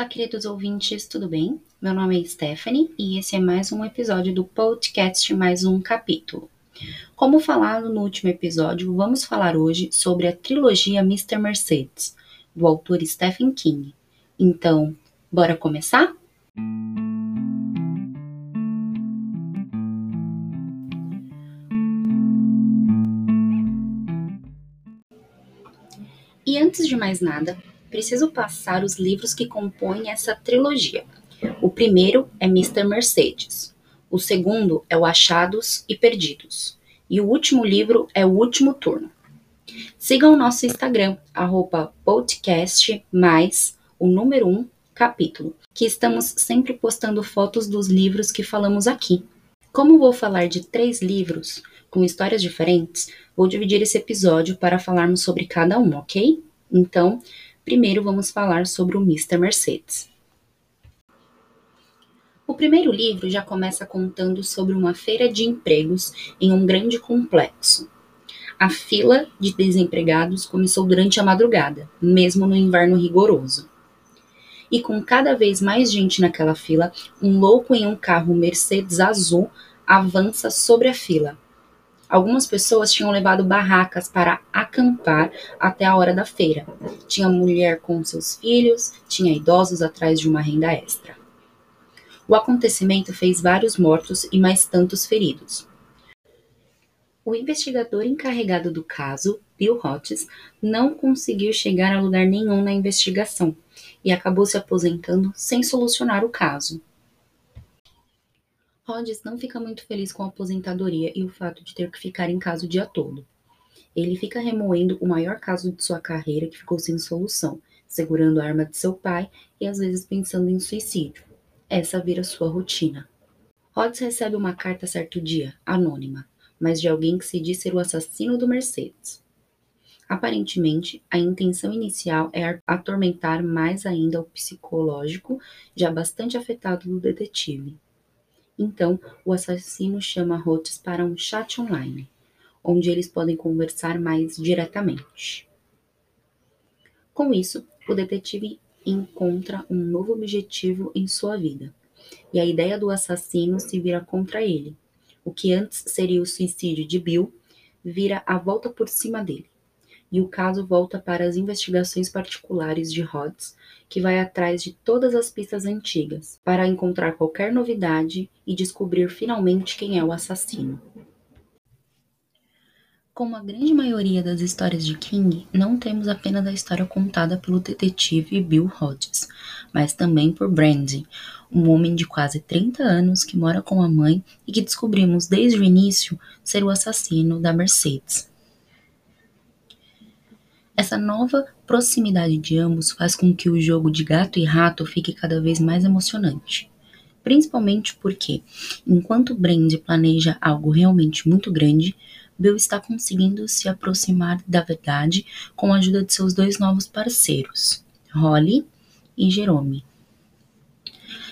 Olá, queridos ouvintes, tudo bem? Meu nome é Stephanie e esse é mais um episódio do podcast Mais um Capítulo. Como falado no último episódio, vamos falar hoje sobre a trilogia Mr. Mercedes, do autor Stephen King. Então, bora começar? E antes de mais nada, preciso passar os livros que compõem essa trilogia. O primeiro é Mr. Mercedes. O segundo é o Achados e Perdidos. E o último livro é O Último Turno. Sigam o nosso Instagram, arroba podcast mais o número 1 um, capítulo, que estamos sempre postando fotos dos livros que falamos aqui. Como vou falar de três livros com histórias diferentes, vou dividir esse episódio para falarmos sobre cada um, ok? Então, Primeiro vamos falar sobre o Mr. Mercedes. O primeiro livro já começa contando sobre uma feira de empregos em um grande complexo. A fila de desempregados começou durante a madrugada, mesmo no inverno rigoroso. E com cada vez mais gente naquela fila, um louco em um carro Mercedes azul avança sobre a fila, Algumas pessoas tinham levado barracas para acampar até a hora da feira. Tinha mulher com seus filhos, tinha idosos atrás de uma renda extra. O acontecimento fez vários mortos e mais tantos feridos. O investigador encarregado do caso, Bill Hotz, não conseguiu chegar a lugar nenhum na investigação e acabou se aposentando sem solucionar o caso. Rhodes não fica muito feliz com a aposentadoria e o fato de ter que ficar em casa o dia todo. Ele fica remoendo o maior caso de sua carreira que ficou sem solução, segurando a arma de seu pai e às vezes pensando em suicídio. Essa vira sua rotina. Rhodes recebe uma carta certo dia, anônima, mas de alguém que se diz ser o assassino do Mercedes. Aparentemente, a intenção inicial é atormentar mais ainda o psicológico, já bastante afetado do detetive. Então, o assassino chama Rhodes para um chat online, onde eles podem conversar mais diretamente. Com isso, o detetive encontra um novo objetivo em sua vida, e a ideia do assassino se vira contra ele. O que antes seria o suicídio de Bill vira a volta por cima dele e o caso volta para as investigações particulares de Rhodes, que vai atrás de todas as pistas antigas para encontrar qualquer novidade e descobrir finalmente quem é o assassino. Como a grande maioria das histórias de King, não temos apenas a história contada pelo detetive Bill Hodges, mas também por Brandy, um homem de quase 30 anos que mora com a mãe e que descobrimos desde o início ser o assassino da Mercedes. Essa nova proximidade de ambos faz com que o jogo de gato e rato fique cada vez mais emocionante. Principalmente porque, enquanto Brand planeja algo realmente muito grande, Bill está conseguindo se aproximar da verdade com a ajuda de seus dois novos parceiros, Holly e Jerome.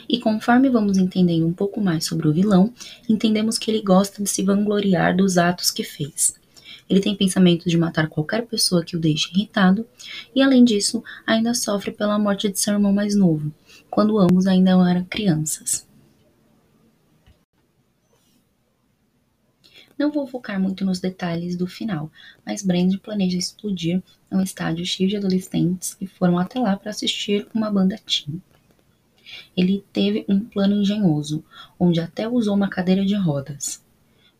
E conforme vamos entendendo um pouco mais sobre o vilão, entendemos que ele gosta de se vangloriar dos atos que fez. Ele tem pensamentos de matar qualquer pessoa que o deixe irritado, e além disso, ainda sofre pela morte de seu irmão mais novo, quando ambos ainda eram crianças. Não vou focar muito nos detalhes do final, mas Brand planeja explodir um estádio cheio de adolescentes que foram até lá para assistir uma banda teen. Ele teve um plano engenhoso, onde até usou uma cadeira de rodas.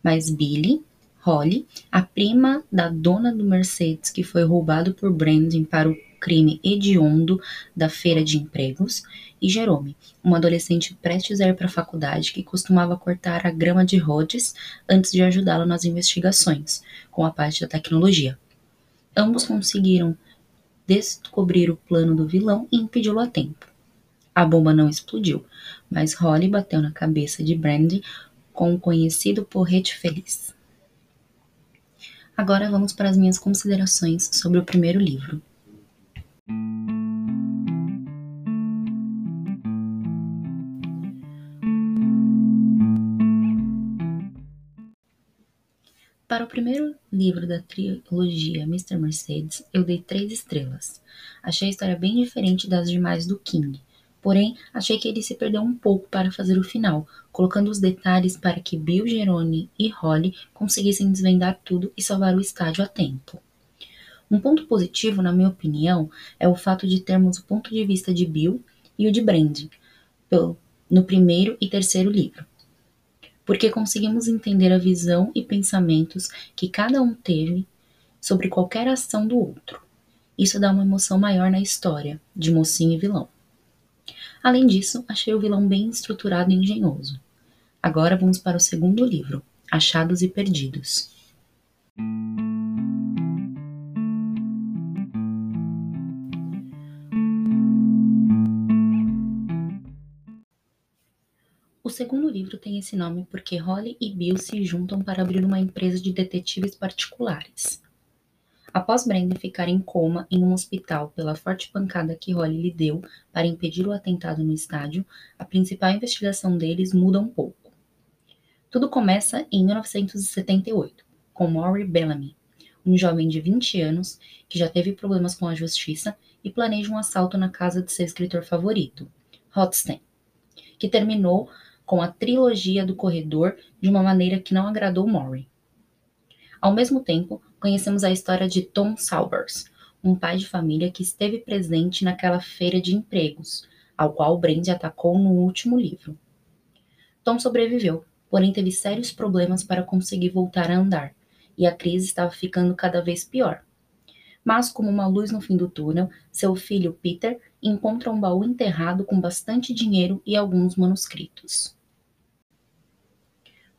Mas Billy, Holly, a prima da dona do Mercedes que foi roubado por Brandon para o crime hediondo da feira de empregos, e Jerome, um adolescente prestes a ir para a faculdade que costumava cortar a grama de Rhodes antes de ajudá-lo nas investigações, com a parte da tecnologia. Ambos conseguiram descobrir o plano do vilão e impedi-lo a tempo. A bomba não explodiu, mas Holly bateu na cabeça de Brandy com o conhecido porrete feliz. Agora vamos para as minhas considerações sobre o primeiro livro. Para o primeiro livro da trilogia Mr. Mercedes, eu dei três estrelas. Achei a história bem diferente das demais do King, Porém, achei que ele se perdeu um pouco para fazer o final, colocando os detalhes para que Bill, Jerome e Holly conseguissem desvendar tudo e salvar o estádio a tempo. Um ponto positivo, na minha opinião, é o fato de termos o ponto de vista de Bill e o de Brandy no primeiro e terceiro livro, porque conseguimos entender a visão e pensamentos que cada um teve sobre qualquer ação do outro. Isso dá uma emoção maior na história de mocinho e vilão. Além disso, achei o vilão bem estruturado e engenhoso. Agora vamos para o segundo livro, Achados e Perdidos. O segundo livro tem esse nome porque Holly e Bill se juntam para abrir uma empresa de detetives particulares. Após Brenda ficar em coma em um hospital pela forte pancada que Holly lhe deu para impedir o atentado no estádio, a principal investigação deles muda um pouco. Tudo começa em 1978, com Maury Bellamy, um jovem de 20 anos que já teve problemas com a justiça e planeja um assalto na casa de seu escritor favorito, Rothstein, que terminou com a trilogia do corredor de uma maneira que não agradou Maury. Ao mesmo tempo, conhecemos a história de Tom Salvers, um pai de família que esteve presente naquela feira de empregos, ao qual Brandy atacou no último livro. Tom sobreviveu, porém teve sérios problemas para conseguir voltar a andar, e a crise estava ficando cada vez pior. Mas, como uma luz no fim do túnel, seu filho Peter encontra um baú enterrado com bastante dinheiro e alguns manuscritos.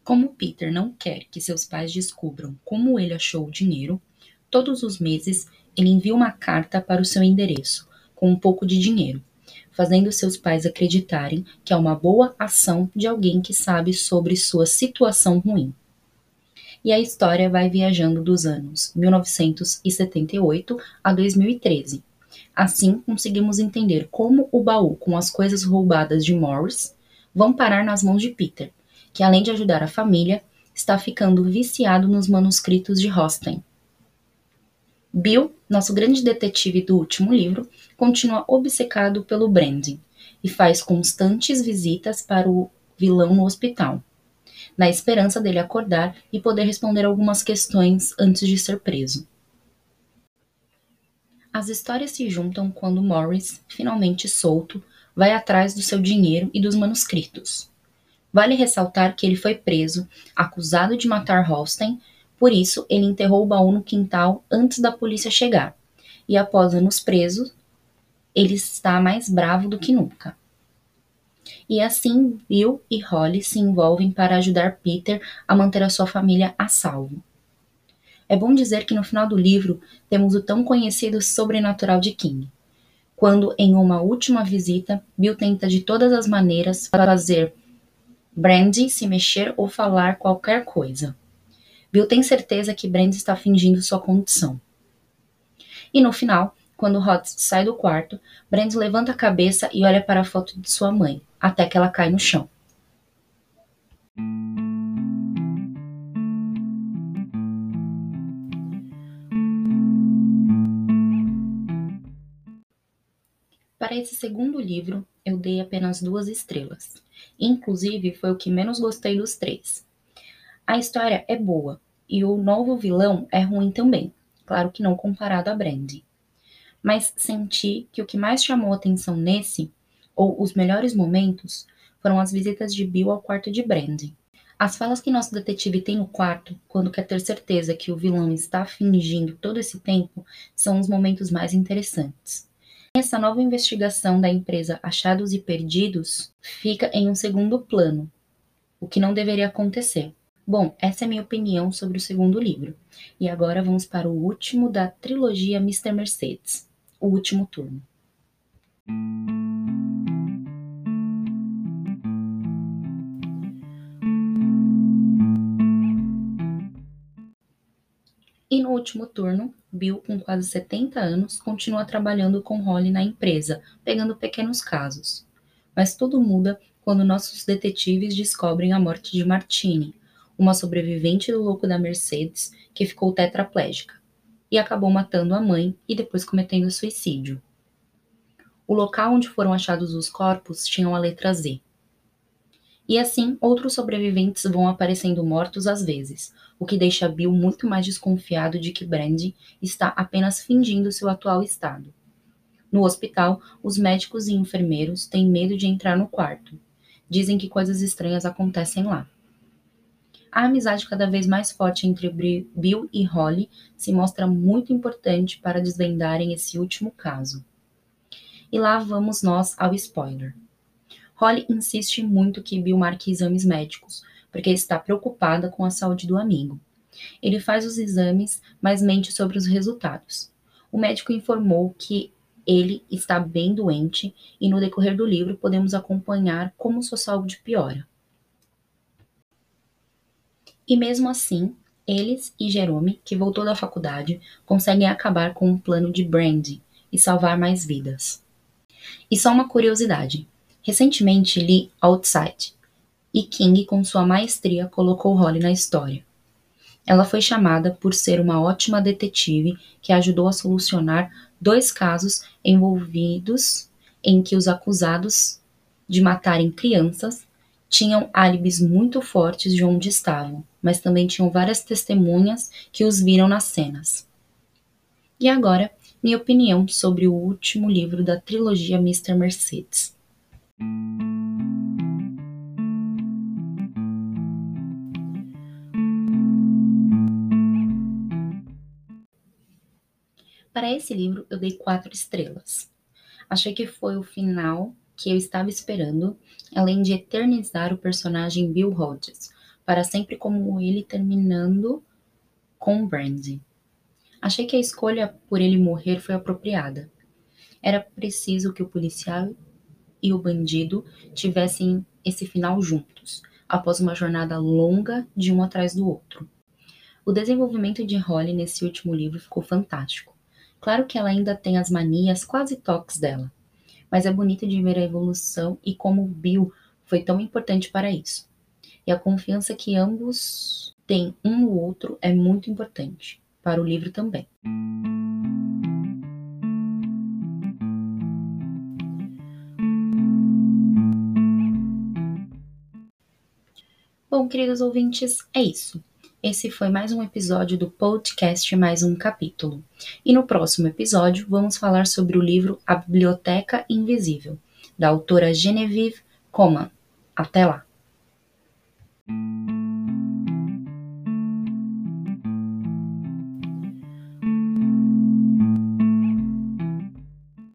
Como Peter não quer que seus pais descubram como ele achou o dinheiro, todos os meses ele envia uma carta para o seu endereço, com um pouco de dinheiro, fazendo seus pais acreditarem que é uma boa ação de alguém que sabe sobre sua situação ruim. E a história vai viajando dos anos 1978 a 2013. Assim, conseguimos entender como o baú com as coisas roubadas de Morris vão parar nas mãos de Peter, que além de ajudar a família, está ficando viciado nos manuscritos de Rosten. Bill, nosso grande detetive do último livro, continua obcecado pelo Brandon e faz constantes visitas para o vilão no hospital, na esperança dele acordar e poder responder algumas questões antes de ser preso. As histórias se juntam quando Morris, finalmente solto, vai atrás do seu dinheiro e dos manuscritos. Vale ressaltar que ele foi preso, acusado de matar Holstein, por isso ele enterrou o baú no quintal antes da polícia chegar. E após anos preso, ele está mais bravo do que nunca. E assim, Bill e Holly se envolvem para ajudar Peter a manter a sua família a salvo. É bom dizer que no final do livro temos o tão conhecido sobrenatural de King, quando, em uma última visita, Bill tenta de todas as maneiras fazer Brandy se mexer ou falar qualquer coisa. Bill tem certeza que Brandy está fingindo sua condição. E no final, quando Hot sai do quarto, Brandy levanta a cabeça e olha para a foto de sua mãe, até que ela cai no chão. Para esse segundo livro, eu dei apenas duas estrelas. Inclusive, foi o que menos gostei dos três. A história é boa e o novo vilão é ruim também, claro que não comparado a Brandy. Mas senti que o que mais chamou atenção nesse, ou os melhores momentos, foram as visitas de Bill ao quarto de Brandy. As falas que nosso detetive tem no quarto, quando quer ter certeza que o vilão está fingindo todo esse tempo, são os momentos mais interessantes. Essa nova investigação da empresa Achados e Perdidos fica em um segundo plano, o que não deveria acontecer. Bom, essa é a minha opinião sobre o segundo livro. E agora vamos para o último da trilogia Mr. Mercedes, O Último Turno. E no último turno, Bill, com quase 70 anos, continua trabalhando com Holly na empresa, pegando pequenos casos. Mas tudo muda quando nossos detetives descobrem a morte de Martine, uma sobrevivente do louco da Mercedes que ficou tetraplégica e acabou matando a mãe e depois cometendo suicídio. O local onde foram achados os corpos tinha a letra Z. E assim, outros sobreviventes vão aparecendo mortos às vezes, o que deixa Bill muito mais desconfiado de que Brandy está apenas fingindo seu atual estado. No hospital, os médicos e enfermeiros têm medo de entrar no quarto. Dizem que coisas estranhas acontecem lá. A amizade cada vez mais forte entre Bill e Holly se mostra muito importante para desvendarem esse último caso. E lá vamos nós ao spoiler. Holly insiste muito que Bill marque exames médicos, porque está preocupada com a saúde do amigo. Ele faz os exames, mas mente sobre os resultados. O médico informou que ele está bem doente e no decorrer do livro podemos acompanhar como sua saúde piora. E mesmo assim, eles e Jerome, que voltou da faculdade, conseguem acabar com o plano de Brandy e salvar mais vidas. E só uma curiosidade: Recentemente li Outside, e King, com sua maestria, colocou Holly na história. Ela foi chamada por ser uma ótima detetive que ajudou a solucionar dois casos envolvidos em que os acusados de matarem crianças tinham álibis muito fortes de onde estavam, mas também tinham várias testemunhas que os viram nas cenas. E agora, minha opinião sobre o último livro da trilogia Mr. Mercedes. Para esse livro, eu dei quatro estrelas. Achei que foi o final que eu estava esperando, além de eternizar o personagem Bill Hodges, para sempre como ele terminando com Brandy. Achei que a escolha por ele morrer foi apropriada. Era preciso que o policial e o bandido tivessem esse final juntos, após uma jornada longa de um atrás do outro. O desenvolvimento de Holly nesse último livro ficou fantástico. Claro que ela ainda tem as manias quase toques dela, mas é bonito de ver a evolução e como Bill foi tão importante para isso. E a confiança que ambos têm um no outro é muito importante, para o livro também. Bom, queridos ouvintes, é isso. Esse foi mais um episódio do podcast Mais um Capítulo. E no próximo episódio vamos falar sobre o livro A Biblioteca Invisível, da autora Genevieve Coman. Até lá!